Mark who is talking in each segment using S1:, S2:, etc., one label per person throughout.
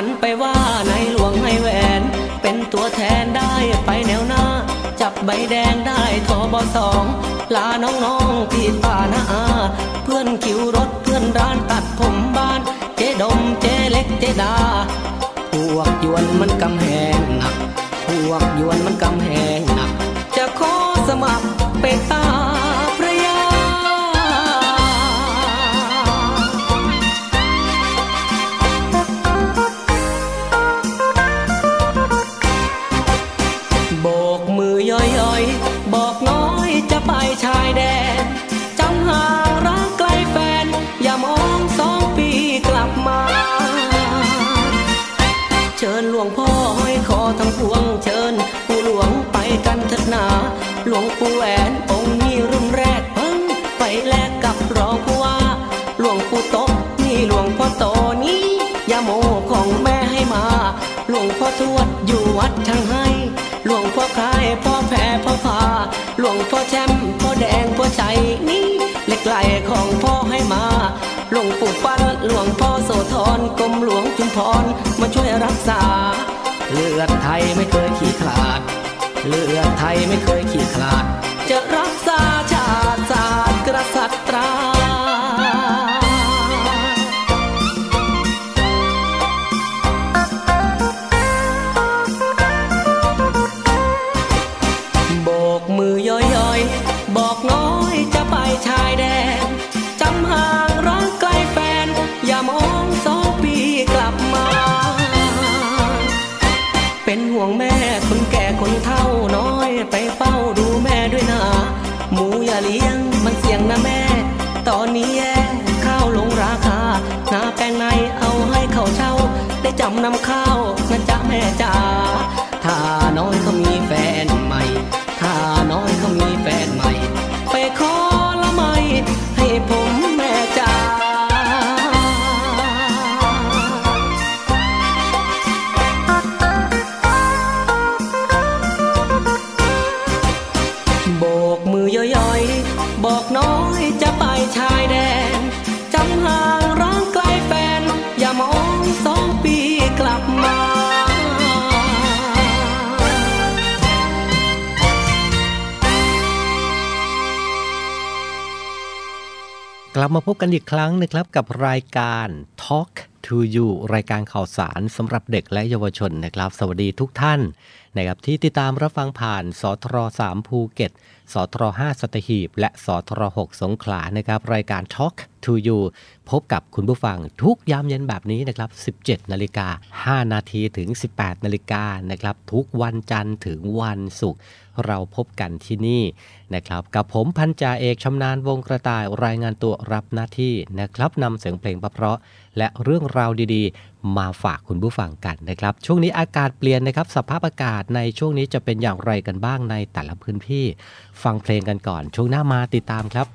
S1: ฝันไปว่าในหลวงให้แหวน เป็นตัวแทนได้ไปแนวหน้า จับใบแดงได้ทอบอสองลาน้องๆพี่ป้านาอาเพื่อนคิวรถเพื่อนร้านตัดผมบ้าน เจ๊ดมเจ๊เล็กเจ๊ดา พวกยวนมันกำแหงหนัก พวกยวนมันกำแหงหนัก จะขอสมัครเป็นตา พวงเชิญปู่หลวงไปกันเถิดหนา หลวงปู่แหวนองค์นี้รุ่นแรกเพิ่งไปแลกกับรองผู้ว่า หลวงปู่โตนี่หลวงพ่อโตนี้ยาโมของแม่ให้มา หลวงพ่อทวดอยู่วัดช่างให้ หลวงพ่อคายพ่อแผ่พ่อพาหลวงพ่อแชมป์พ่อแดงพ่อใจนี่เล็กไหลของพ่อให้มาหลวงปู่ปั้นหลวงพ่อโสธรกรมหลวงจุมพรมาช่วยรักษา เลือดไทยไม่เคยขี้ขลาด เลือดไทยไม่เคยขี้ขลาดจะร ลับมา
S2: พบกันอีกครั้งนะครับกับรายการ Talk to You รายการข่าวสารสำหรับเด็กและเยาวชนนะครับ สวัสดีทุกท่านนะครับที่ติดตามรับฟังผ่านสทร3ภูเก็ต
S3: สทร5สัตหีบ และสทร6สงขลานะครับรายการ Talk to You พบกับคุณผู้ฟังทุกยามเย็นแบบนี้นะครับ 17 นาฬิกา 5 นาทีถึง 18 นาฬิกานะครับทุกวันจันทร์ถึงวันศุกร์ เราพบกันที่นี่นะครับ กับผมพันจ่าเอกชำนาญวงกระต่ายรายงานตัวรับหน้าที่นะครับนำเสียงเพลงเพราะและเรื่องราวดีๆ มาฝากคุณผู้ฟังกันนะครับ ช่วงนี้อากาศเปลี่ยนนะครับ สภาพอากาศในช่วงนี้จะเป็นอย่างไรกันบ้างในแต่ละพื้นที่ ฟังเพลงกันก่อน ช่วงหน้ามาติดตามครับ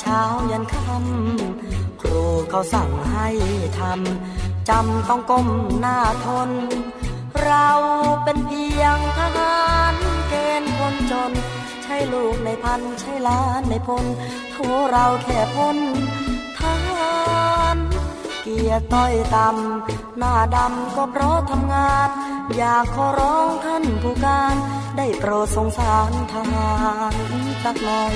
S4: เช้ายันค่ำครูเขาสั่งให้
S5: ทำจำต้องก้มหน้าทน เราเป็นเพียงทหารเกณฑ์คนจน ใช่ลูกในพันใช่ล้านในพลโทเราแค่พ้นทหารเกียรติต้อยต่ำหน้าดำก็เพราะทำงาน อยากขอร้องท่านผู้การ ได้โปรดสงสารทหารสักหน่อย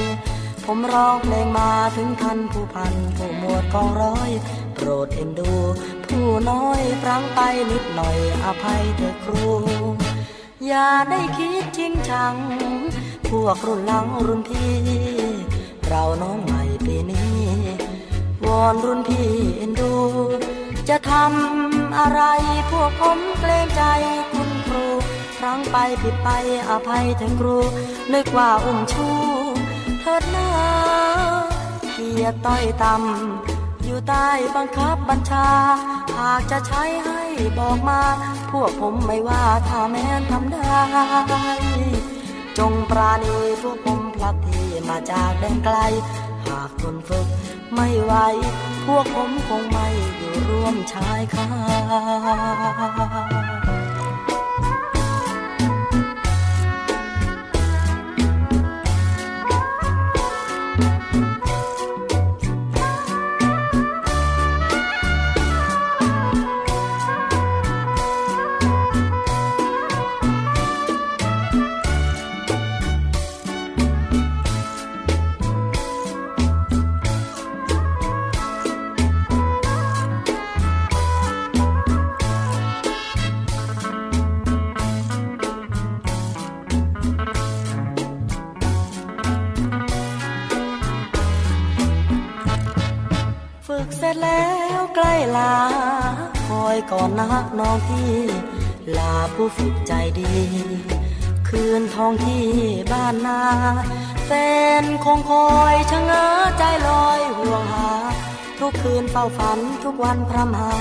S5: ผมร้องเพลงมาถึงท่านผู้พันผู้หมวดกองร้อย โปรดเอ็นดู ผู้น้อยฟังไปนิดหน่อยอภัยเถอะครู อย่าได้คิดจริงชัง พวกรุ่นหลังรุ่นพี่ เราน้องใหม่ปีนี้ วอนรุ่นพี่เอ็นดู จะทำอะไรพวกผมเกรงใจคุณครู ครั้งไปผิดไปอภัยเถอะครูนึกว่าอุ้มชู ถิดหนาเกียรติต้อยต่ำอยู่ใต้บังคับบัญชา หากจะใช้ให้บอกมา พวกผมไม่ว่าถ้าแม้นทำได้ จงปราณีพวกผมพลัดที่มาจากแดนไกล หากทนฝึกไม่ไหวพวกผมคงไม่อยู่ร่วมชายคา ก่อนนักน้องพี่ ลาผู้ฝึกใจดี คืนทองที่บ้านนา แฟนคงคอยชะเง้อใจลอยห่วงหา ทุกคืนเฝ้าฝันทุกวันพรำหา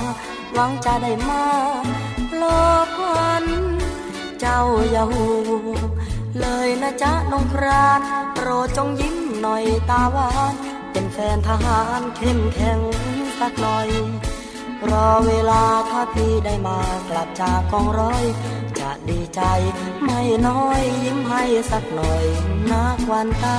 S5: หวังจะได้มาหลอกวันเจ้าอย่าหูเลยนะจ๊ะน้องครานโปรดจงยิ้มหน่อยตาหวาน เป็นแฟนทหารเข้มแข็งสักหน่อย รอเวลาถ้าพี่ได้มากลับจากกองร้อย จะดีใจไม่น้อยยิ้มให้สักหน่อยนักวันตา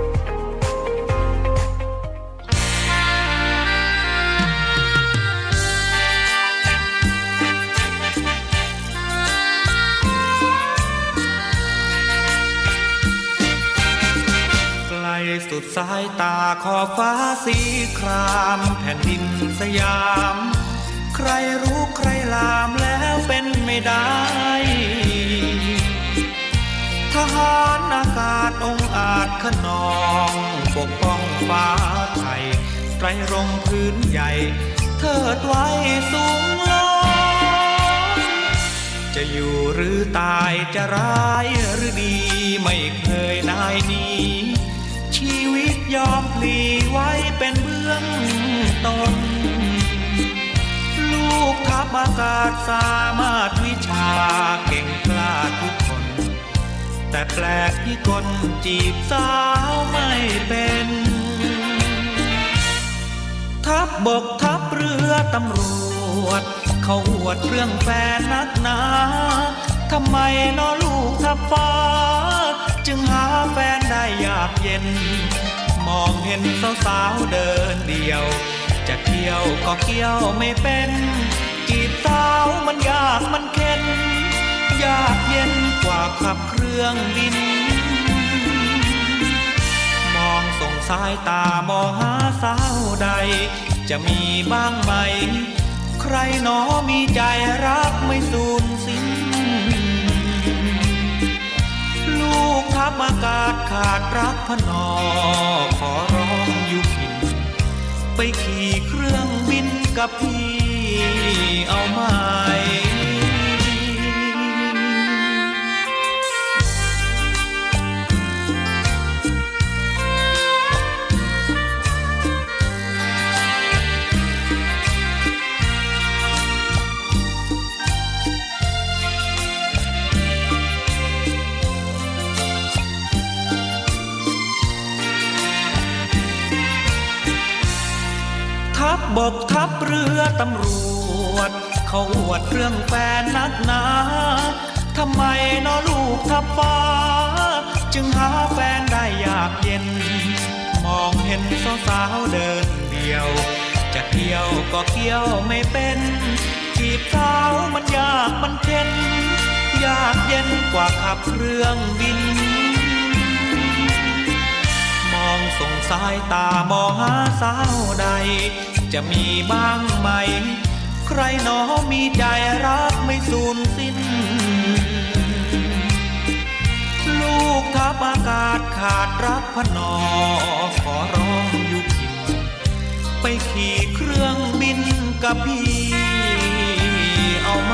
S6: สุดสายตาขอบฟ้าสีครามแผ่นดินสยาม ใครรู้ใครลามแล้วเป็นไม่ได้ ทหารอากาศองอาจขนองปกป้องฟ้าไทยไตรรงพื้นใหญ่ เทิดไว้สูงล้นจะอยู่หรือตายจะร้ายหรือดีไม่เคยนายหนี้ ชีวิตยอมพลีไว้เป็นเบื้องต้น ลูกทัพอากาศสามารถวิชาเก่งกล้าทุกคน แต่แปลกที่คนจีบสาวไม่เป็น ทัพบบกทัพเรือตำรวจ เขาอวดเรื่องแฟนนักหนาทำไมนอลูกทัพฟ้า จึงหาแฟนได้ยากเย็น มองเห็นสาวๆเดินเดียว จะเที่ยวก็เกี่ยวไม่เป็น จีบสาวมันยากมันเข็นยากเย็นกว่าขับเครื่องบิน มองส่งสายตามองหาสาวใด จะมีบ้างไหม ใครหนอมีใจรักไม่สูญสิ้น ทัพอากาศขาดรักพนอ ขอร้องอยู่ผิน ไปขี่เครื่องบินกับพี่เอาไหม บกทัพเรือตำรวจ เขาอวดเรื่องแฟนนักหนาทำไมนอลูกทับฟ้า จึงหาแฟนได้ยากเย็น มองเห็นสาวๆเดินเดียว จะเที่ยวก็เกี่ยวไม่เป็นจีบสาวมันยากมันเข็นยากเย็นกว่าขับเครื่องบิน มองส่งสายตามองหาสาวใด จะมีบ้างไหม ใครหนอมีใจรักไม่สูญสิ้น ลูกทัพอากาศขาดรักพนอ ขอร้องอยู่พินไปขี่เครื่องบินกับพี่เอาไหม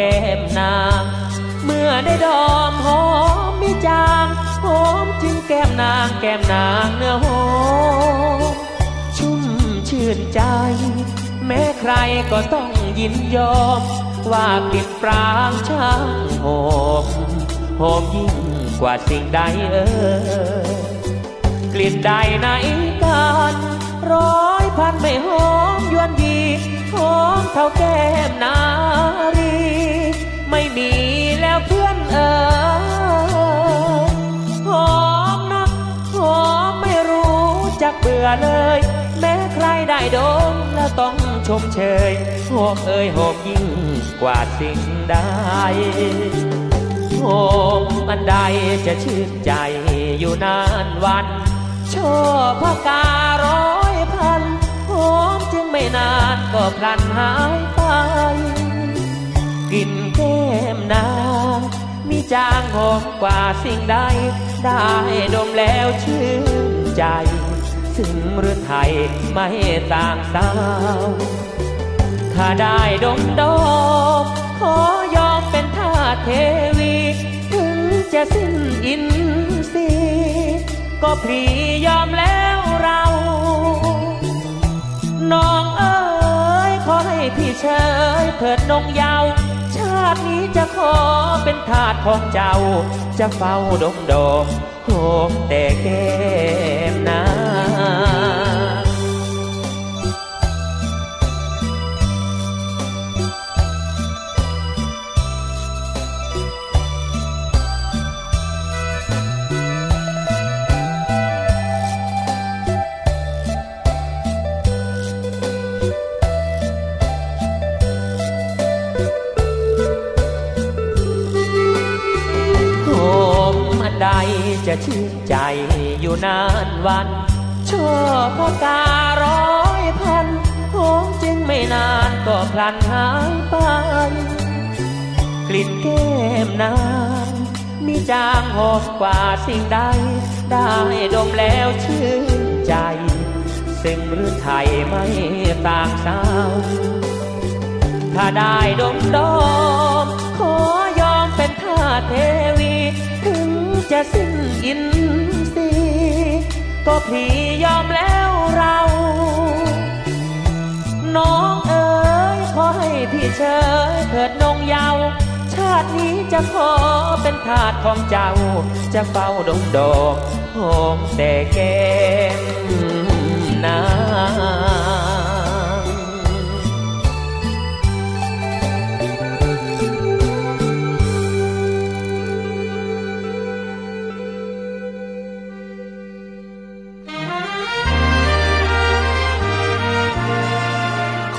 S7: แก้มนาง เมื่อได้ดอมหอมมีจางหอมถึงแก้มนางแก้มนางเนื้อหอมชุ่มชื่นใจ แม้ใครก็ต้องยินยอม ว่ากลิ่นปรางช่างหอมหอมยิ่งกว่าสิ่งใดเอ่ยกลิ่นใดในกันร้อยพันไม่หอมยวนดีหอมเท่าแก้มนารี ไม่มีแล้วเพื่อนเอ่ยหอมนักหอมไม่รู้จักเบื่อเลย แม้ใครได้ดมแล้วต้องชมเชยหอมเอ่ยหอมยิ่งกว่าสิ่งใดโอมอันใดจะชื่นใจอยู่นานวันชอบพการ้อยพันหอมจึงไม่นานก็พลันหายไปกิน ก้มนางมีจางหอมกว่าสิ่งใด ได้ดมแล้วชื่นใจ ซึ่งหรือไทยไม่ต่างสาว ถ้าได้ดมดอมขอยอมเป็นทาเทวี ถึงจะสิ้นอินทรีย์ก็พลียอมแล้วเรา น้องเอ๋ยขอให้พี่เชยเถิดนงเยาวาตินี้จะขอเป็นทาสของเจ้า จะเฝ้าดมดมโหมแต่แก้มนา จะชื่นใจอยู่นานวันชอบพการ้อยพันหอมจึงไม่นานก็พลันหายไป กลิ่นแก้มนางมีจางหอมกว่าสิ่งใด ได้ดมแล้วชื่นใจ ซึ่งหรือไทยไม่ต่างสาวถ้าได้ดมดอมขอยอมเป็นทาสเทว จะสิ้นอินทรี
S8: ก็พี่ยอมแล้วเรา น้องเอ๋ยขอให้พี่เชยเถิดนงเยาวชาตินี้จะขอเป็นทาสของเจ้า จะเฝ้าดงดอกหอมแต่แก้มนา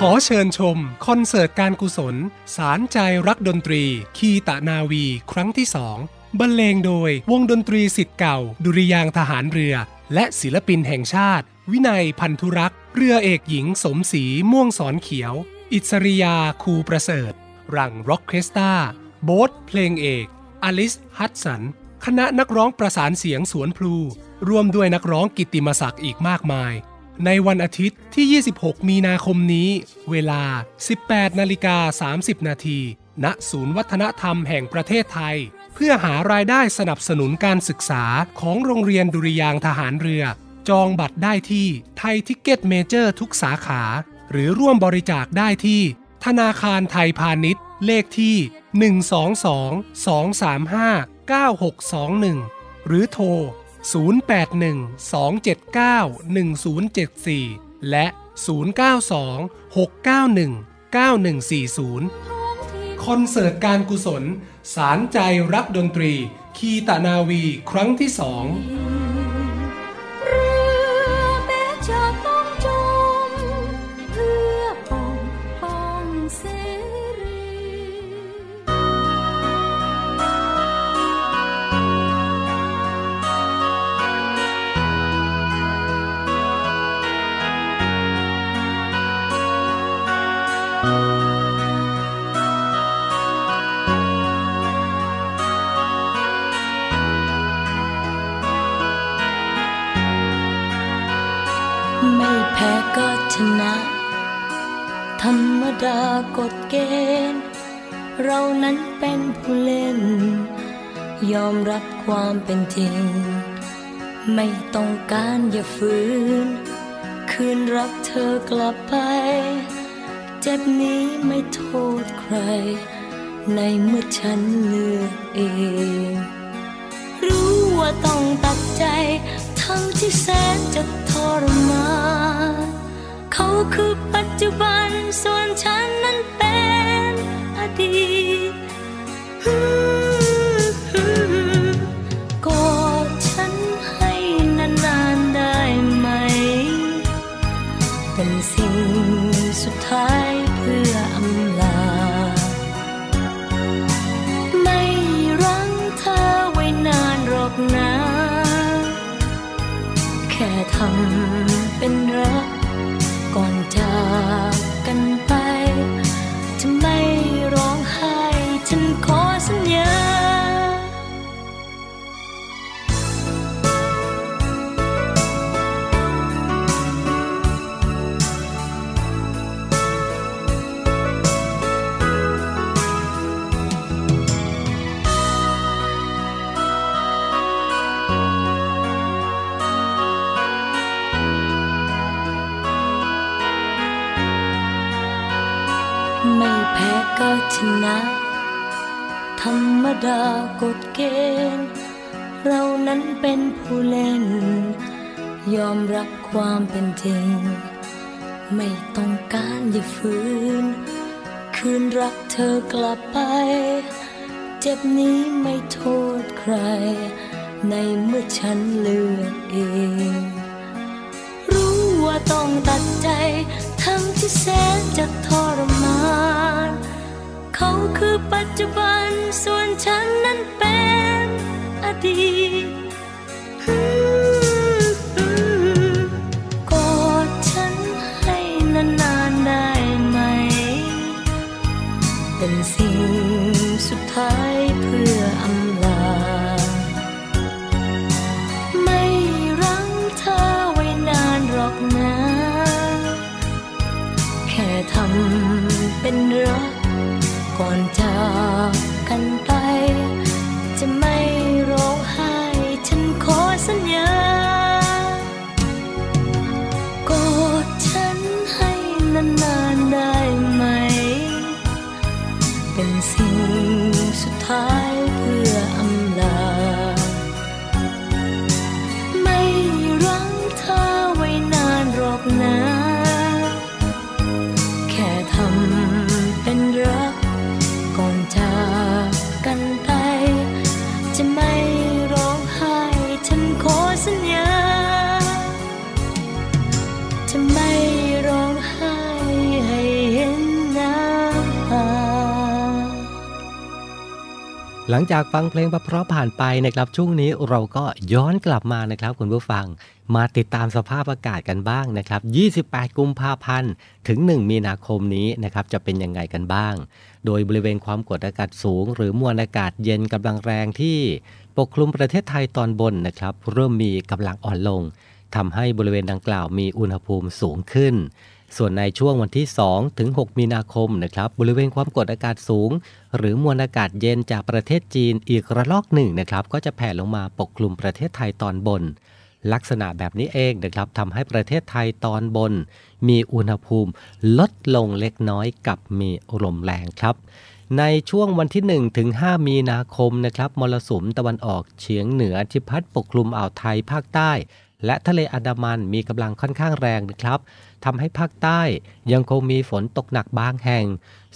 S9: ขอเชิญชมคอนเสิร์ตการกุศล สารใจรักดนตรี คีตะนาวี ครั้งที่สองบรรเลงโดยวงดนตรีศิษย์เก่า ดุริยางค์ทหารเรือ และศิลปินแห่งชาติ วินัยพันธุรักษ์ เรือเอกหญิงสมศรีม่วงสอนเขียว อิสริยาคูประเสริฐ รังร็อกเคสตาโบ๊ทเพลงเอกอลิสฮัตสัน คณะนักร้องประสานเสียงสวนพลู รวมด้วยนักร้องกิตติมศักดิ์อีกมากมาย ในวันอาทิตย์ที่ 26 มีนาคมนี้ เวลา 18 นาฬิกา 30 นาทีณศูนย์วัฒนธรรมแห่งประเทศไทย เพื่อหารายได้สนับสนุนการศึกษาของโรงเรียนดุริยางค์ทหารเรือ จองบัตรได้ที่ Thai Ticket Major ทุกสาขา หรือร่วมบริจาคได้ที่ ธนาคารไทยพาณิชย์ เลขที่ 122 235 9621 หรือโทร 0812791074 และ 092-691-9140 คอนเสิร์ตการกุศล สารใจรักดนตรี คีตะนาวีครั้งที่สอง
S10: เรือแม้จะ ธรรมดากฎเกณฑ์ เรานั้นเป็นผู้เล่น ยอมรับความเป็นจริง ไม่ต้องการอย่าฝืน คืนรักเธอกลับไป เจ็บนี้ไม่โทษใคร ในเมื่อฉันเลือกเอง รู้ว่าต้องตัดใจ ทั้งที่แสนจะทรมาน คือปัจจุบัน ส่วนฉันนั้นเป็นอดีต ดากฎเกณฑ์ เรานั้นเป็นผู้เล่น ยอมรับความเป็นจริง ไม่ต้องการอย่าฝืน คืนรักเธอกลับไป เจ็บนี้ไม่โทษใคร ในเมื่อฉันเลือกเอง รู้ว่าต้องตัดใจ ทั้งที่แสนจะทรมาน เขาคือปัจจุบัน ส่วนฉันนั้นเป็นอดีตกอดฉันให้นานๆได้ไหม เป็นสิ่งสุดท้ายเพื่ออำลา ไม่รั้งเธอไว้นานหรอกนะ แค่ทำเป็นรั ก่อนจากกันไป จะไม่ร้องไห้ ฉันขอสัญญากอดฉันให้นานๆได้ไหม เป็นสิ่งสุดท้าย ห
S11: ลังจากฟังเพลงเพราะผ่านไปนะครับช่วงนี้เราก็ย้อนกลับมานะครับคุณผู้ฟังมาติดตามสภาพอากาศกันบ้างนะครับ 28 กุมภาพันธ์ ถึง 1 มีนาคมนี้นะครับจะเป็นยังไงกันบ้าง โดยบริเวณความกดอากาศสูง หรือมวลอากาศเย็นกำลังแรงที่ปกคลุมประเทศไทยตอนบนนะครับเริ่มมีกำลังอ่อนลงทำให้บริเวณดังกล่าวมีอุณหภูมิสูงขึ้น ส่วนในช่วงวันที่ 2 ถึง 6 มีนาคมนะครับบริเวณความกดอากาศสูง หรือมวลอากาศเย็นจากประเทศจีนอีกระลอกหนึ่งนะครับก็จะแผ่ลงมาปกคลุมประเทศไทยตอนบน ลักษณะแบบนี้เองนะครับทำให้ประเทศไทยตอนบน มีอุณหภูมิลดลงเล็กน้อยกับมีลมแรงครับในช่วงวันที่ 1 ถึง 5 มีนาคมนะครับมรสุมตะวันออกเฉียงเหนือที่พัดปกคลุมอ่าวไทยภาคใต้ และทะเลอันดามันมีกำลังค่อนข้างแรงนะครับทำให้ภาคใต้ยังคงมีฝนตกหนักบางแห่ง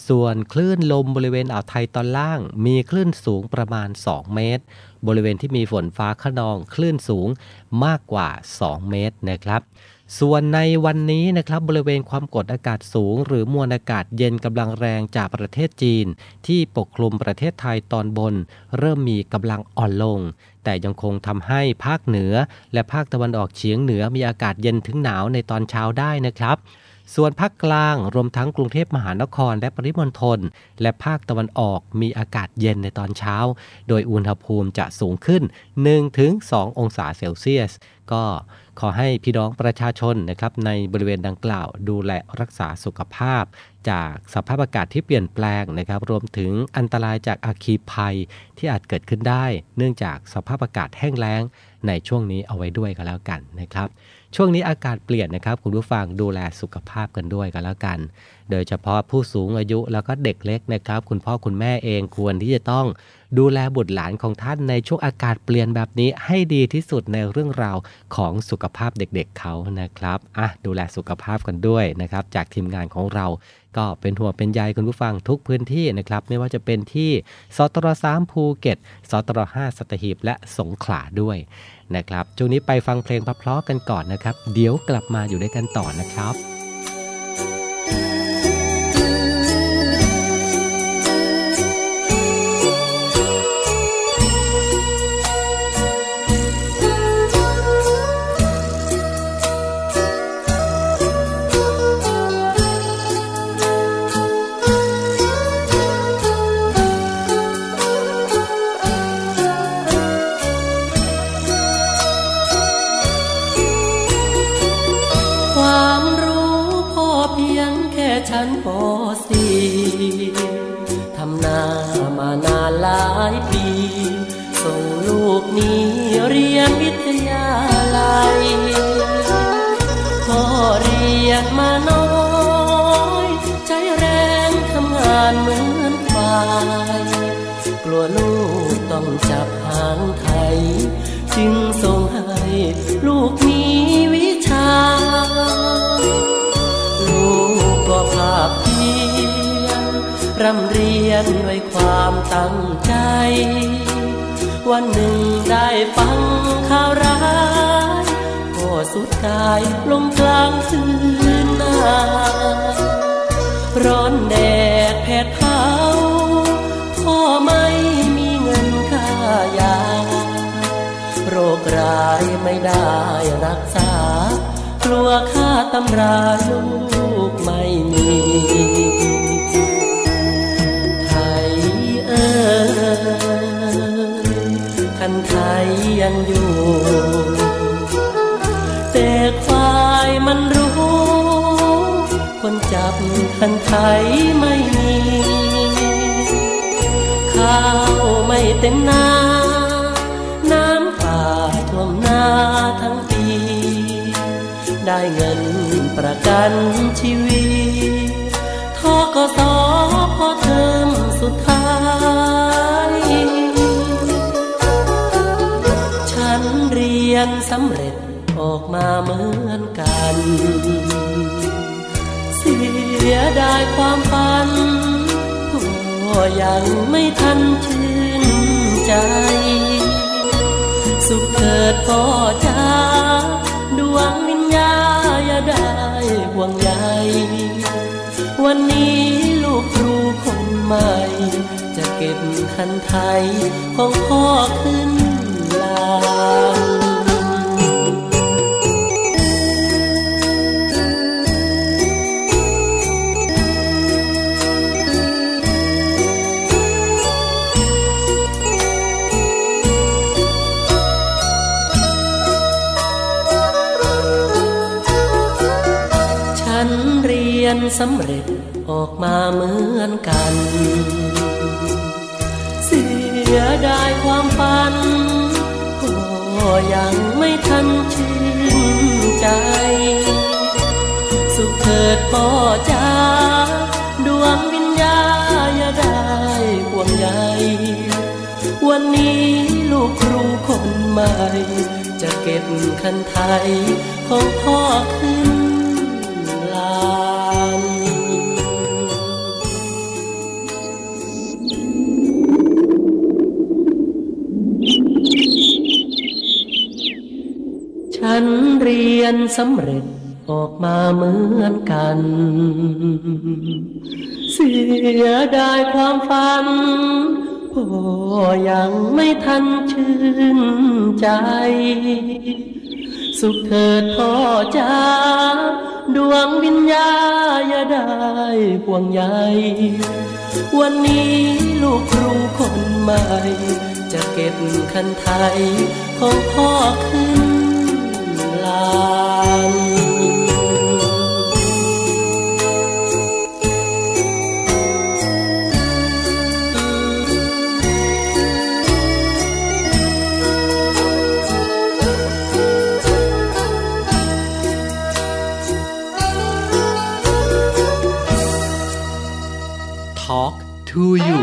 S11: ส่วนคลื่นลมบริเวณอ่าวไทยตอนล่าง มีคลื่นสูงประมาณ 2 เมตร บริเวณที่มีฝนฟ้าขนองคลื่นสูงมากกว่า 2 เมตรนะครับส่วนในวันนี้นะครับบริเวณความกดอากาศสูง หรือมวลอากาศเย็นกำลังแรงจากประเทศจีน ที่ปกคลุมประเทศไทยตอนบน เริ่มมีกำลังอ่อนลง แต่ยังคงทำให้ภาคเหนือ และภาคตะวันออกเฉียงเหนือมีอากาศเย็นถึงหนาวในตอนเช้าได้นะครับ ส่วนภาคกลางรวมทั้งกรุงเทพมหานครและปริมณฑลและภาคตะวันออกมีอากาศเย็นในตอนเช้า โดยอุณหภูมิจะสูงขึ้น 1-2 องศาเซลเซียส ก็ ขอให้พี่น้องประชาชนนะครับในบริเวณดังกล่าว ดูแลรักษาสุขภาพ จากสภาพอากาศที่เปลี่ยนแปลงนะครับ รวมถึงอันตรายจากอาคีภัยที่อาจเกิดขึ้นได้ เนื่องจากสภาพอากาศแห้งแล้งในช่วงนี้เอาไว้ด้วยก็แล้วกันนะครับ ช่วงนี้อากาศเปลี่ยนนะครับ คุณผู้ฟังดูแลสุขภาพกันด้วยกันแล้วกัน โดยเฉพาะผู้สูงอายุแล้วก็เด็กเล็กนะครับ คุณพ่อคุณแม่เองควรที่จะต้องดูแลบุตรหลานของท่านในช่วงอากาศเปลี่ยนแบบนี้ให้ดีที่สุดในเรื่องราวของสุขภาพเด็กๆเขานะครับอะดูแลสุขภาพกันด้วยนะครับ จากทีมงานของเรา ก็เป็นห่วงเป็นใยคุณผู้ฟังทุกพื้นที่นะครับ ไม่ว่าจะเป็นที่สตรสามภูเก็ตสตรห้าสัตหีบและสงขลาด้วยนะครับช่วงนี้ไปฟังเพลงพเพลาะกันก่อนนะครับ เดี๋ยวกลับมาอยู่ด้วยกันต่อนะครับ
S12: ตั้งใจ วันหนึ่งได้ฟังข่าวร้ายพ่อสุดกายลงกลางคืนนาร้อนแดดแผดเผาพ่อไม่มีเงินค่ายา โรคร้ายไม่ได้รักษา กลัวค่าตำราลูกไม่มี คันไทยยังอยู่ แต่ควายมันรู้ คนจับคันไทยไม่มีข้าวไม่เต็มนาน้ำป่าท่วมนาทั้งปี ได้เงินประกันชีวิตทกสพอเทอมสุดท้าย ยนสำเร็จออกมาเหมือนกัน เสียดายความฝันก็ยังไม่ทันชื่นใจ สุขเกิดพ่อจ้าดวงวิญญาอย่าได้ห่วงใยวันนี้ลูกครูคนใหม่ จะเก็บคันไทยของพ่อขึ้นลา สำเร็จออกมาเหมือนกัน เสียดายความฝันก็ยังไม่ทันชื่นใจ สุขเถิดพ่อจ้าดวงวิญญาอย่าได้ห่วงใยวันนี้ลูกครูคนใหม่ จะเก็บคันไทยของพ่อขึ้น นสำเร็จออกมาเหมือนกัน เสียดายความฝันพ่อยังไม่ทันชื่นใจ สุขเถิดพ่อจ้าดวงวิญญาอย่าได้ห่วงใยวันนี้ลูกครูคนใหม่ จะเก็บคันไทยของพ่อขึ้นลา
S13: to you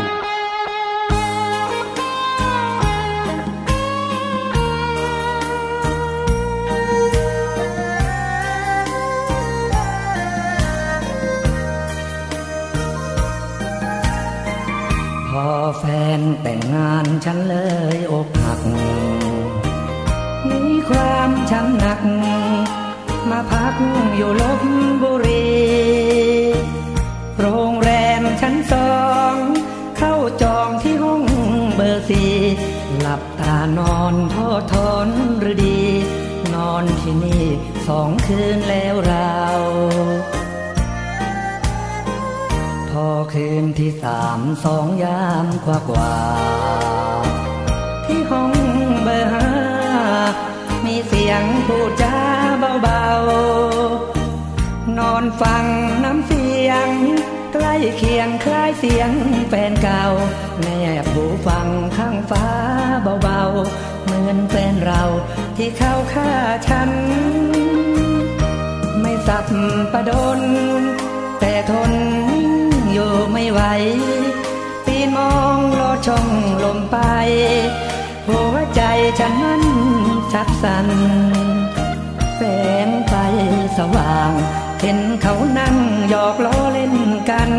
S14: นั่งหยอกล้อเล่นกัน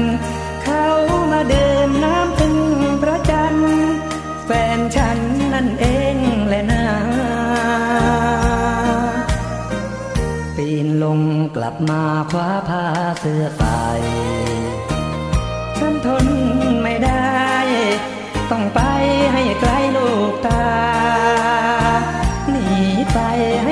S14: เขามาเดื่มน้ำพึ่งพระจันทร์ แฟนฉันนั่นเองแหละนะปีนลงกลับมาคว้าผ้าเสื้อใส่ฉันทนไม่ได้ ต้องไปให้ไกลลูกตาหนีไปให้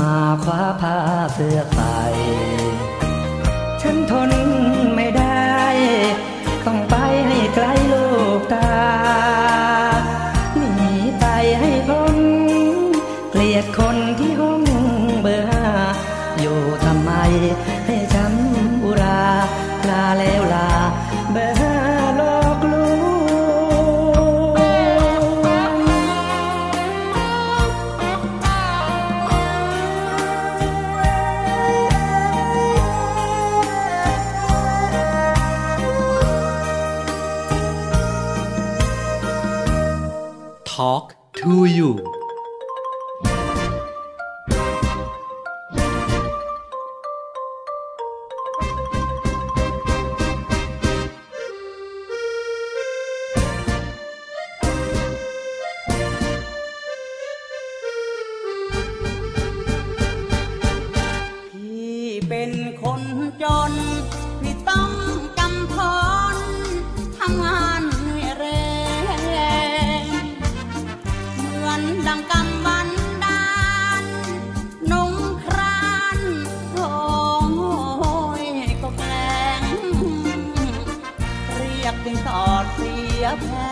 S14: มาคว้าผ้าเสื้อใส่ฉั
S15: นทน สี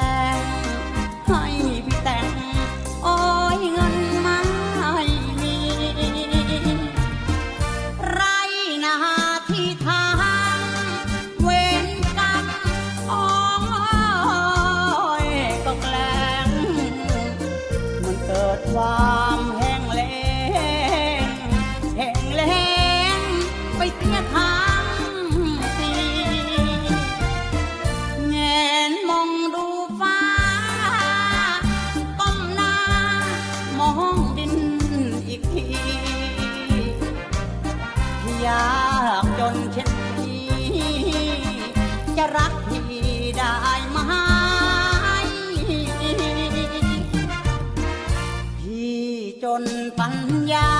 S15: ญา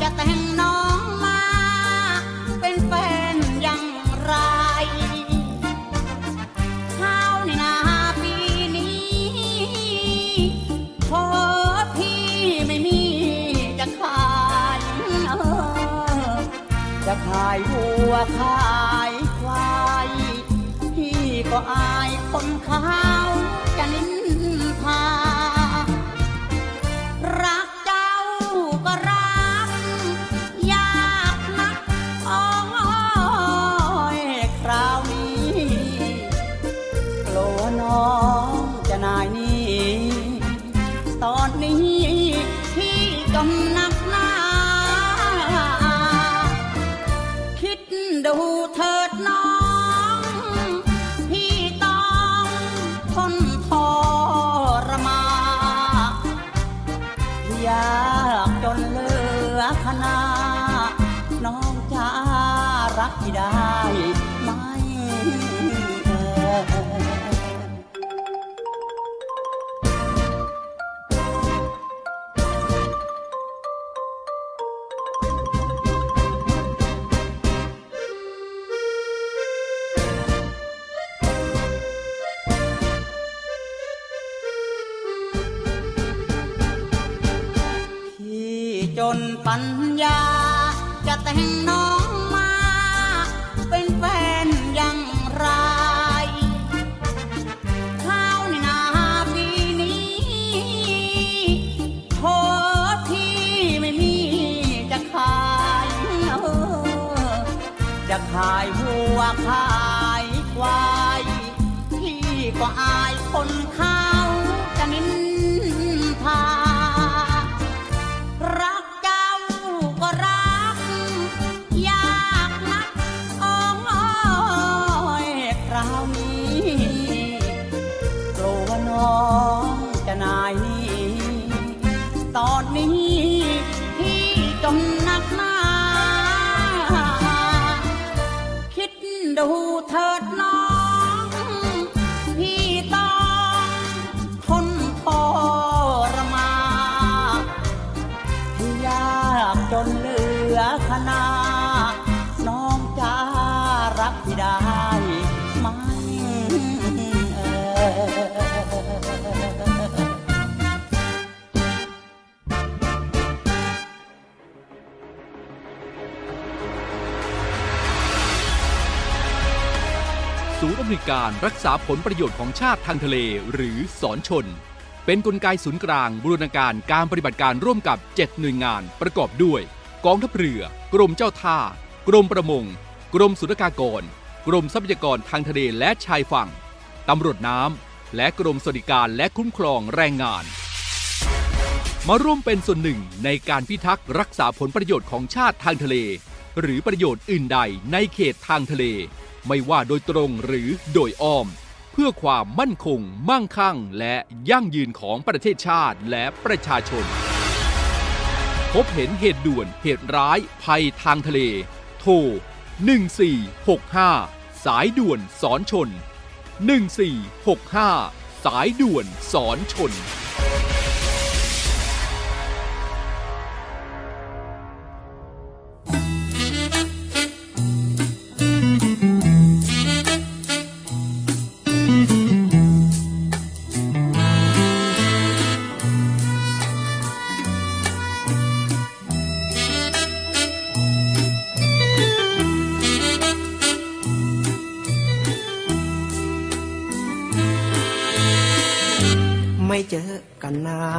S15: จะแต่งน้องมา เป็นแฟนอย่างไรข้าวในนาปีนี้โทษพี่ไม่มีจะขายเออจะขายวัวขายควาย พี่ก็อายคนขาจ น้องจะนายนี้ตอนนี้พี่กำนักหน้า คิดดูเถิดน้อง พี่ต้องทนทรมานอยากจนเหลือขนา น้องจะรักพี่ได้ นาน้องจะรับพี่ได้ไหมเอ่ย
S16: ศูนย์อำนวยการรักษาผลประโยชน์ของชาติทางทะเลหรือสอนชน เป็นนกลไกศูนย์กลางบูรณาการการปฏิบัติการร่วมกับ 7 หน่วยงานประกอบด้วย กองทัพเรือ กรมเจ้าท่า กรมประมง กรมสุรากากร กรมทรัพยากรทางทะเลและชายฝั่ง ตำรวจน้ำ และกรมสวัสดิการและคุ้มครองแรงงาน มาร่วมเป็นส่วนหนึ่งในการพิทักษ์รักษาผลประโยชน์ของชาติทางทะเล หรือประโยชน์อื่นใดในเขตทางทะเล ไม่ว่าโดยตรงหรือโดยอ้อม เพื่อความมั่นคง มั่งคั่ง และยั่งยืนของประเทศชาติและประชาชน พบเห็นเหตุด่วนเหตุร้ายภัยทางทะเล โทร 1465 สายด่วนสอนชน 1465 สายด่วนสอนชน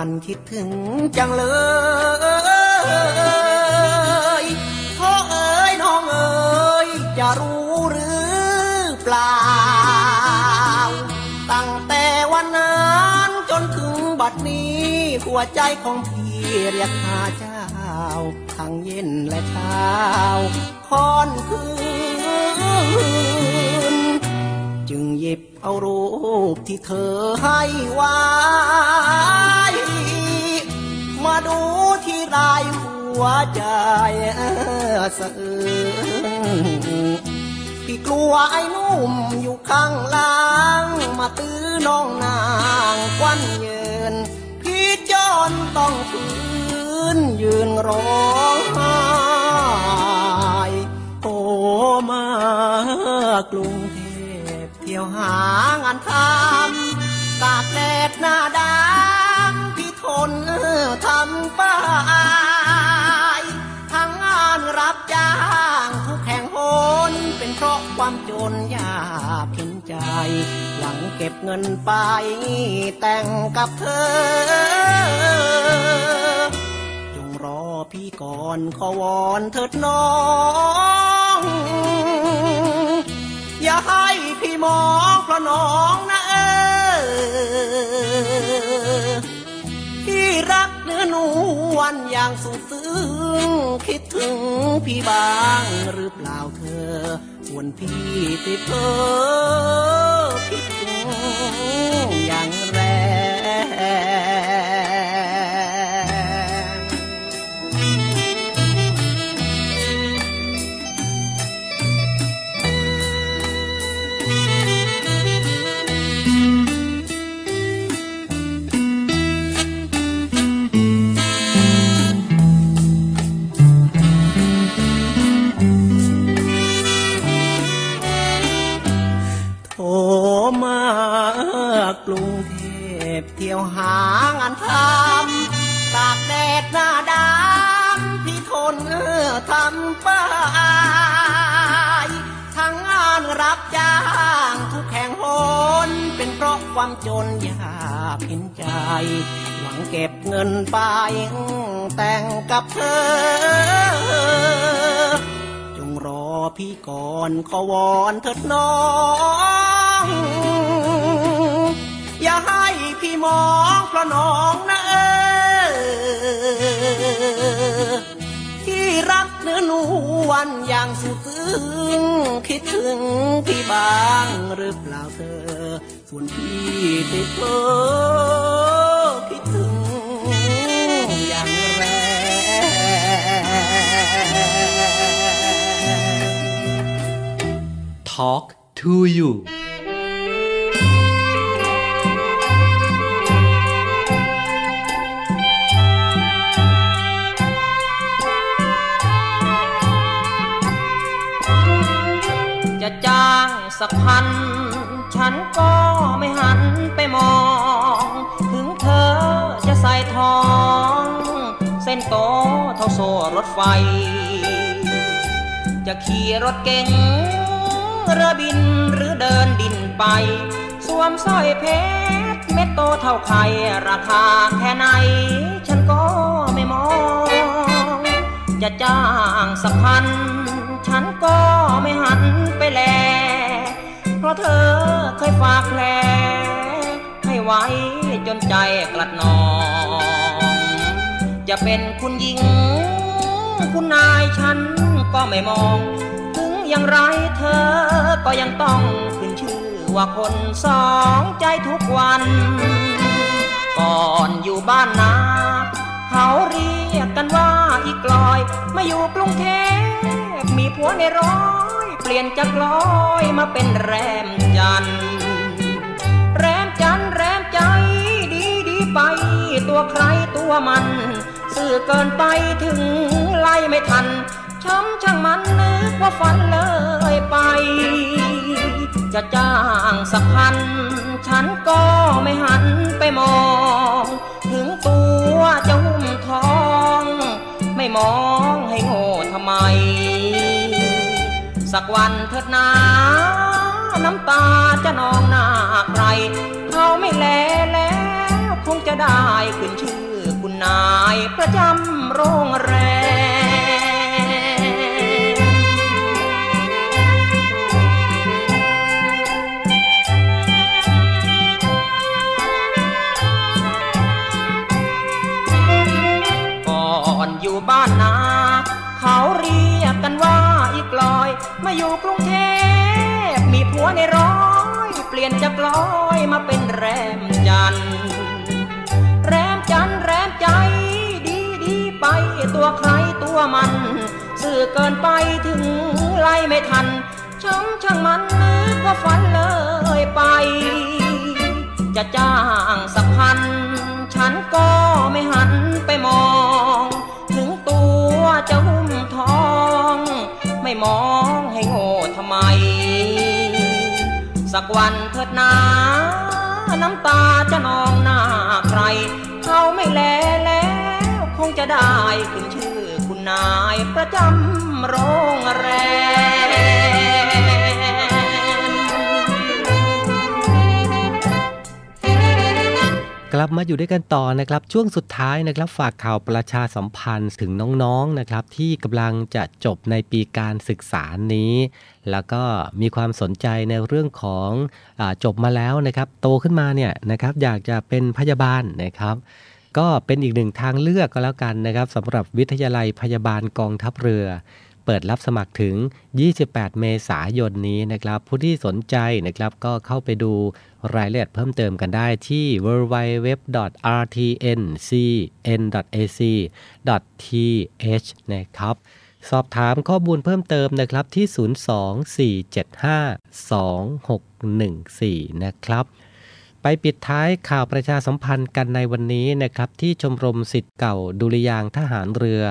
S17: นานคิดถึงจังเลยพ่อเอ๋ยน้องเอ๋ยจะรู้หรือเปล่า ตั้งแต่วันนั้นจนถึงบัดนี้ หัวใจของพี่เรียกหาเจ้า ทั้งเย็นและเช้าค่อนคืน จึงหยิบเอารูปที่เธอให้ไว้ มาดูที่รายหัวใจสะอื้นพี่กลัวไอ้นุ่มอยู่ข้างล่าง มาตื้อน้องนางควันเยิน พี่จอนต้องฝืนยืนร้องไห้โอ้มากรุงเทพเที่ยวหางานทำตากแดดหน้าดำ นทำไปทั้งงานรับจ้างทุกแห่งหนเป็นเพราะความจนยากเห็นใจ หลังเก็บเงินไปแต่งกับเธอ จงรอพี่ก่อนขอวอนเถิดน้อง อย่าให้พี่มองเพราะน้องนะเออ รักเนื้อนวลอย่างสุดซึ้งคิดถึงพี่บ้างหรือเปล่าเธอควรพี่ติดเธอคิดถึง กรุงเทพเที่ยวหางานทำตากแดดหน้าดำพี่ทนทำไปทั้งงานรับจ้างทุกแห่งหนเป็นเพราะความจนยากเห็นใจ หวังเก็บเงินไปแต่งกับเธอจงรอพี่ก่อนขอวอนเถิดน้อง อย่าให้พี่มองเพราะน้องนะเออที่รักเนื้อนวลอย่างสุดซึ้งคิดถึงพี่บ้างหรือเปล่าเธอ ส่วนพี่ติดเธอคิดถึงอย่างแรง
S11: Talk to you
S8: สักพัน ฉันก็ไม่หันไปมอง ถึงเธอจะใส่ทอง เส้นโตเท่าโซ่รถไฟ จะขี่รถเก๋งเรือบินหรือเดินดินไป สวมสร้อยเพชรเม็ดโตเท่าไข่ราคาแค่ไหน ฉันก็ไม่มอง จะจ้างสักพัน ฉันก็ไม่หันไปแล เพราะเธอเคยฝากแผลให้ไว้จนใจกลัดหนอง จะเป็นคุณหญิง คุณนายฉันก็ไม่มอง ถึงอย่างไรเธอก็ยังต้องขึ้นชื่อว่าคนสองใจทุกวัน ก่อนอยู่บ้านนาเขาเรียกกันว่าอีกลอย มาอยู่กรุงเทพมีผัวในร้อย ปลี่ยนจากลอยมาเป็นแรมจันแรมจันแรมใจดีดีไป ตัวใครตัวมันสื่อเกินไปถึงไล่ไม่ทัน ช้ำช่างมันนึกว่าฝันเลยไป จะจ้างสักพัน ฉันก็ไม่หันไปมอง ถึงตัวจะหุ้มทอง ไม่มองให้โง่ทำไม สักวันเถิดนาน้ำตาจะนองหน้าใคร เขาไม่แลแล้วคงจะได้ขึ้นชื่อคุณนายประจำโรงแรม มาอยู่กรุงเทพมีผัวในร้อยเปลี่ยนจากลอยมาเป็นแรมจันแรมจันแรมใจ ดีดีไปตัวใครตัวมันสื่อเกินไปถึงไล่ไม่ทันช้ำช่างมันนึกว่าฝันเลยไป จะจ้างสักพัน ฉันก็ไม่หันไปมอง ถึงตัวจะหุ้มทอง ไม่มอง ให้โง่ทำไม สักวันเถิดนา น้ำตาจะนองหน้าใคร เขาไม่แลแล้ว คงจะได้ขึ้นชื่อคุณนายประจำโรงแรม
S11: กลับมาอยู่ด้วยกันต่อนะครับช่วงสุดท้ายนะครับฝากข่าวประชาสัมพันธ์ถึงน้องๆนะครับที่กำลังจะจบในปีการศึกษานี้ แล้วก็มีความสนใจในเรื่องของอจบมาแล้วนะครับโตขึ้นมาเนี่ยนะครับอยากจะเป็นพยาบาลนะครับ ก็เป็นอีกหนึ่งทางเลือกก็แล้วกันนะครับสำหรับวิทยาลัยพยาบาลกองทัพเรือเปิดรับสมัครถึง 28 เมษายนนี้นะครับ ผู้ที่สนใจนะครับก็เข้าไปดู รายละเอียดเพิ่มเติมกันได้ที่ www.rtncn.ac.th นะครับ สอบถามข้อมูลเพิ่มเติมนะครับที่ 024752614 นะครับไปปิดท้ายข่าวประชาสัมพันธ์กันในวันนี้นะครับที่ชมรมสิทธิ์เก่าดุริยางทหารเรือ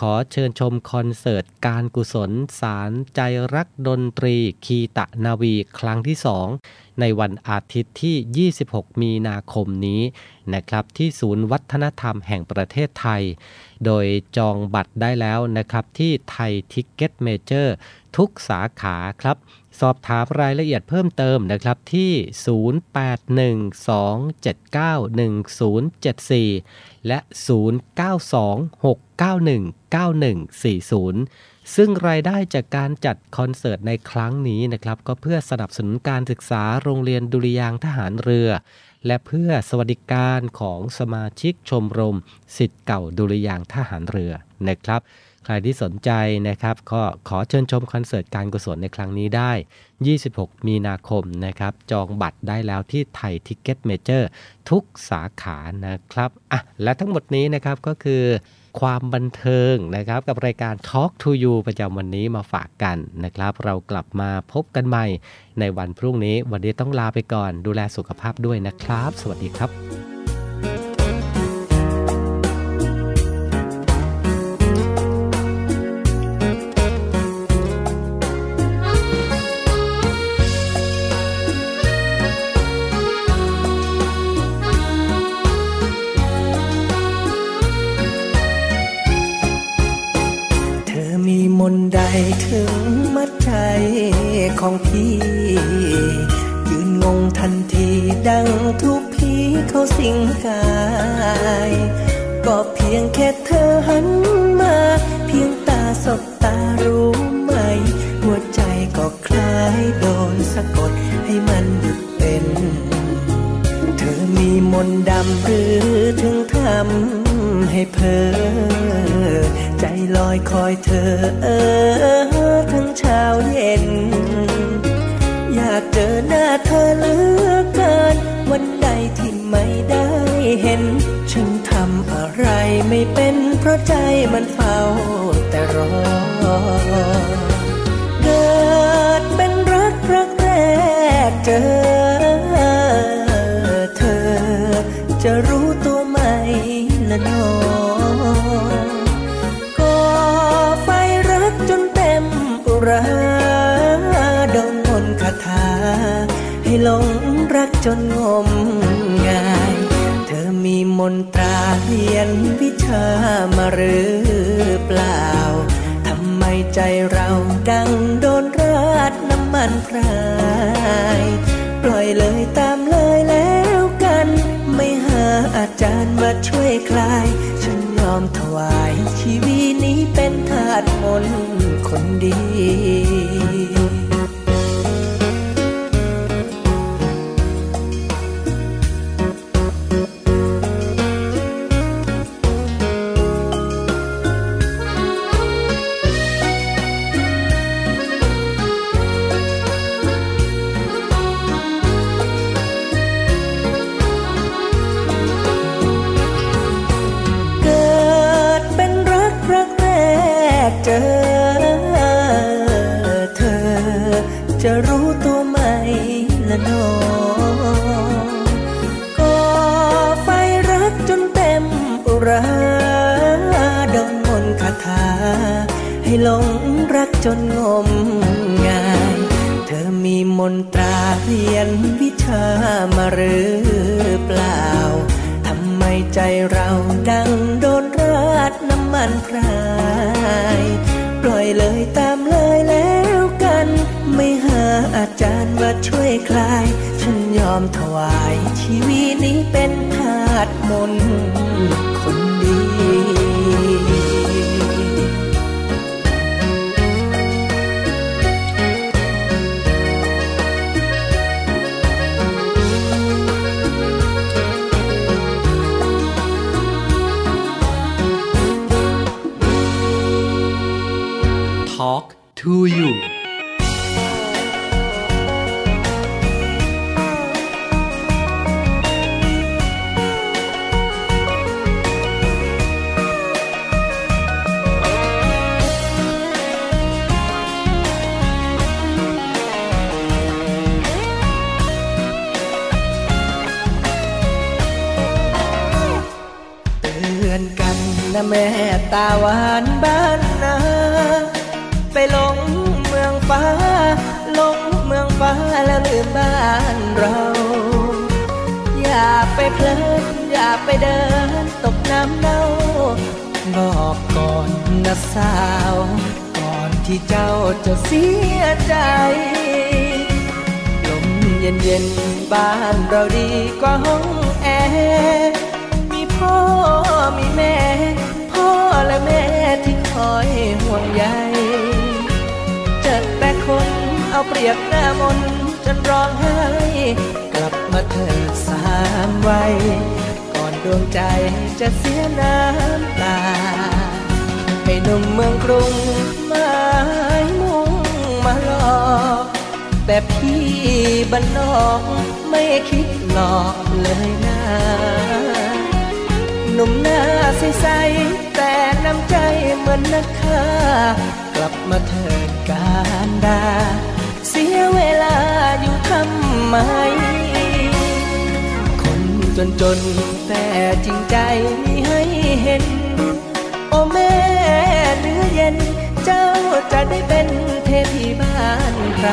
S11: ขอเชิญชมคอนเสิร์ตการกุศลสารใจรักดนตรีคีตะนาวีครั้งที่2 ในวันอาทิตย์ที่ 26 มีนาคมนี้นะครับที่ศูนย์วัฒนธรรมแห่งประเทศไทย โดยจองบัตรได้แล้วนะครับที่ Thai Ticket Major ทุกสาขาครับ สอบถามรายละเอียดเพิ่มเติมนะครับที่ 0812791074 และ 0926919140 ซึ่งรายได้จากการจัดคอนเสิร์ตในครั้งนี้นะครับก็เพื่อสนับสนุนการศึกษาโรงเรียนดุริยางค์ทหารเรือ และเพื่อสวัสดิการของสมาชิกชมรมศิษย์เก่าดุริยางค์ทหารเรือนะครับ ใครที่สนใจนะครับก็ขอเชิญชมคอนเสิร์ตการกุศลในครั้งนี้ได้ 26 มีนาคมนะครับ จองบัตรได้แล้วที่ Thai Ticket Major ทุกสาขานะครับอะและทั้งหมดนี้นะครับก็คือ ความบันเทิงนะครับ กับรายการ Talk to You ประจำวันนี้มาฝากกันนะครับ เรากลับมาพบกันใหม่ในวันพรุ่งนี้ วันนี้ต้องลาไปก่อนดูแลสุขภาพด้วยนะครับ สวัสดีครับ
S18: นต์ใดถึงมัดใจของพี่ ยืนงงทันทีดังทุกผีเขาสิงกาย ก็เพียงแค่เธอหันมา เพียงตาสบตารู้ไหม หัวใจก็คล้ายโดนสะกดให้มันหยุด มนต์ดำหรือถึงทำให้เพอใจลอยคอยเธอเออทั้งเช้าเย็น อยาากเจอหน้าเธอเหลือเกิน วันใดที่ไม่ได้เห็น ฉันทำอะไรไม่เป็น เพราะใจมันเฝ้าแต่รอเกิดเป็นรักรักแรกเจอ จะรู้ตัวไหมละน้อก็ไฟรักจนเต็มอุราดงมนต์คาถา ให้หลงรักจนงมงาย เธอมีมนตราเรียนวิชามาหรือเปล่า ทำไมใจเราดังโดนราดน้ำมันพราย ปล่อยเลยตามเลยแล้ว จารย์มาช่วยคลาย ฉันยอมถวายชีวิตนี้เป็นทาสมนคนดี นตราเรียนวิชามาหรือเปล่า ทำไมใจเราดังโดนราดน้ำมันพราย ปล่อยเลยตามเลยแล้วกัน ไม่หาอาจารย์มาช่วยคลาย ฉันยอมถวายชีวิตนี้เป็นทาสมนต์คน หวานบ้านนา ไปหลงเมืองฟ้าหลงเมืองฟ้าแล้วลืมบ้านเรา อย่าไปเพลินอย่าไปเดินตกน้ำเน่า บอกก่อนนะสาว ก่อนที่เจ้าจะเสียใจลมเย็นเย็นบ้านเราดีกว่าห้องแอร์มีพ่อมีแม่ แม่ที่คอยห่วงใยเจอแต่คนเอาเปรียบหน้ามนจนร้องไห้กลับมาเถิดสามวัยก่อนดวงใจจะเสียน้ำตาให้หนุ่มเมืองกรุงหมายมุ่งมาหลอกแต่พี่บ้านนอกไม่คิดหลอกเลยนะหนุ่มหน้าใสๆ น้ำใจเหมือนนักฆ่ากลับมาเถิดการดา เสียเวลาอยู่ทำไม คนจนจนแต่จริงใจมีให้เห็น โอ้แม่เนื้อเย็น เจ้าจะได้เป็นเทพีบ้านใคร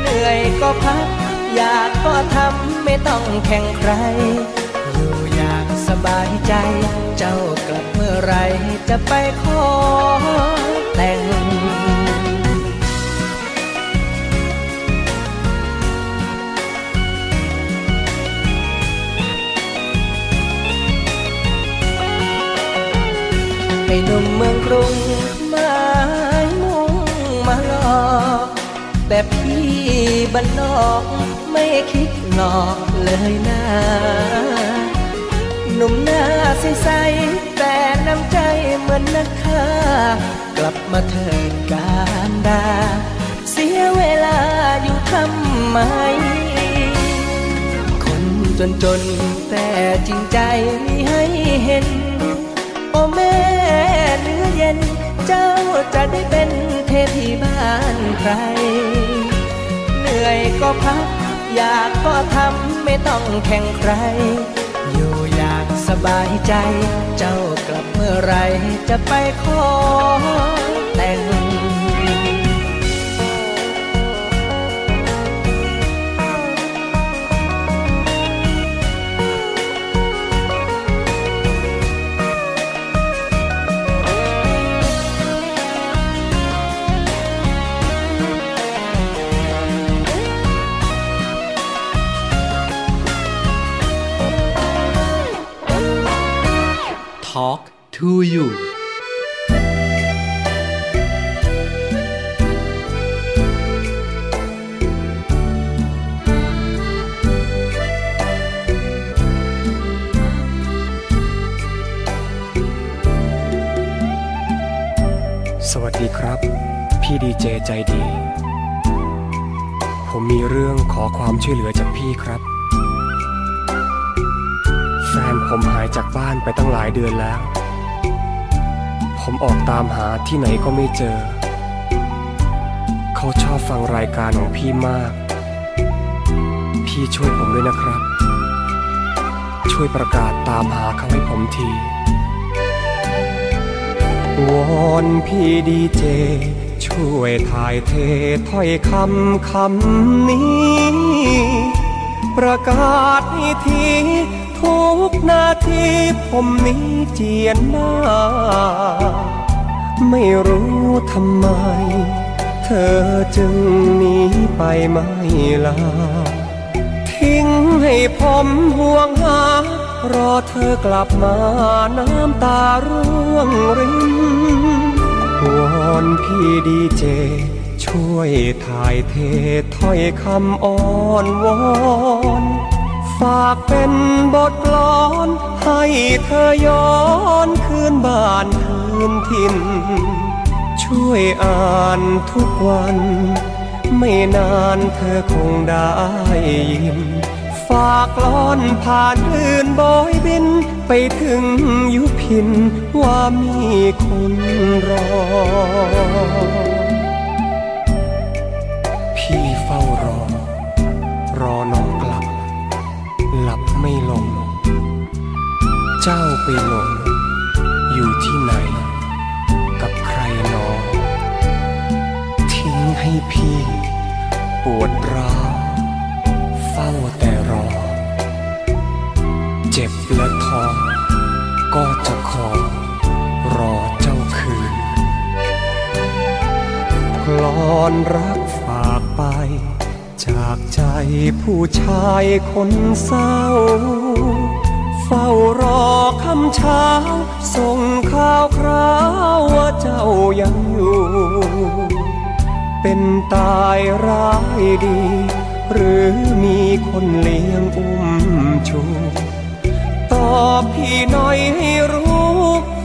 S18: เหนื่อยก็พัก อยากก็ทำไม่ต้องแข่งใคร สบายใจ เจ้ากลับเมื่อไรจะไปขอแต่งให้หนุ่มเมืองกรุงหมายมุ่งมาหลอกแต่พี่บ้านนอกไม่คิดหลอกเลยนะ หนุ่มหน้าใสๆแต่น้ำใจเหมือนนักฆ่ากลับมาเถิดการดา เสียเวลาอยู่ทำไม คนจนจนๆแต่จริงใจมีให้เห็น โอแม่เนื้อเย็น เจ้าจะได้เป็นเทพีบ้านใคร เหนื่อยก็พัก อยากก็ทำไม่ต้องแข่งใคร สบายใจ เจ้ากลับเมื่อไรจะไปขอ
S13: to you
S19: สวัสดีครับ พี่ดีเจใจดี ผมมีเรื่องขอความช่วยเหลือจากพี่ครับ แฟนผมหายจากบ้านไปตั้งหลายเดือนแล้ว ผมออกตามหาที่ไหนก็ไม่เจอ เขาชอบฟังรายการของพี่มาก พี่ช่วยผมด้วยนะครับ ช่วยประกาศตามหาเขาให้ผมที วอนพี่ดีเจ ช่วยถ่ายเทถ้อยคำคำนี้ ประกาศให้ที ทุกนาทีผมนี้เจียนหน้า ไม่รู้ทำไม เธอจึงหนีไปไม่ลา ทิ้งให้ผมห่วงหารอเธอกลับมาน้ำตาร่วงรินวอนพี่ดีเจ ช่วยถ่ายเทถ้อยคำอ้อนวอน ฝากเป็นบทกลอน ให้เธอย้อนคืนบ้านคืนถิ่นช่วยอ่านทุกวัน ไม่นานเธอคงได้ยิน ฝากลอนผ่านคืนบอยบิน ไปถึงยุพินว่ามีคนรอ ไปหลงอยู่ที่ไหน กับใครหนอ ทิ้งให้พี่ ปวดร้าวเฝ้าแต่รอ เจ็บและท้อก็จะขอ รอเจ้าคืนกลอนรักฝากไป จากใจผู้ชายคนเศร้า เฝ้ารอคำเช้า ส่งข่าวคราวว่าเจ้ายังอยู่ เป็นตายร้ายดี หรือมีคนเลี้ยงอุ้มชูตอบพี่หน่อยให้รู้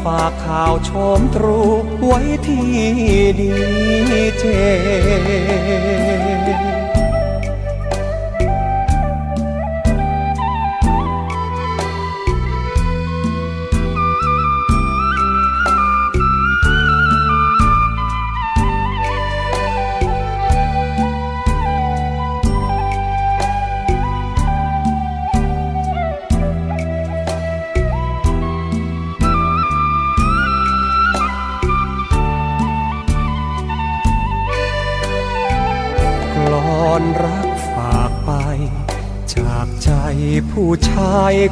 S19: ฝากข่าวชมตรูไว้ที่ดีเจ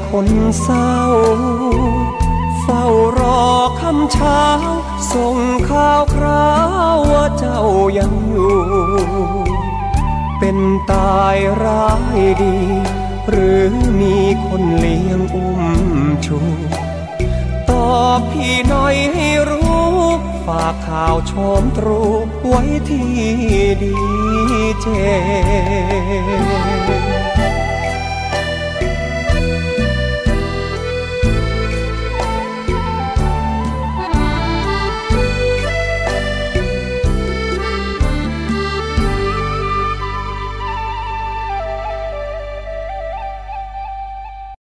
S19: คนเศร้า เฝ้ารอคำเช้า ส่งข่าวคราวว่าเจ้ายังอยู่ เป็นตายร้ายดี หรือมีคนเลี้ยงอุ้มชูตอบพี่หน่อยให้รู้ฝากข่าวชมตรูไว้ที่ดีเจ